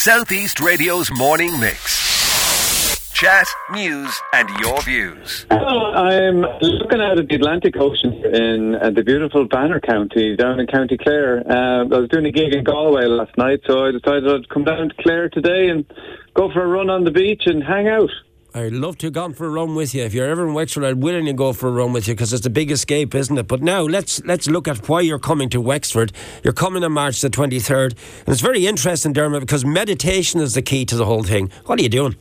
Southeast Radio's morning mix. Chat, news, and your views. Well, I'm looking out at the Atlantic Ocean in uh, the beautiful Banner County, down in County Clare. Uh, I was doing a gig in Galway last night, so I decided I'd come down to Clare today and go for a run on the beach and hang out. I'd love to have gone for a run with you. If you're ever in Wexford, I'd willingly go for a run with you because it's a big escape, isn't it? But now let's let's look at why you're coming to Wexford. You're coming on March the 23rd, and it's very interesting, Dermot, because meditation is the key to the whole thing. What are you doing?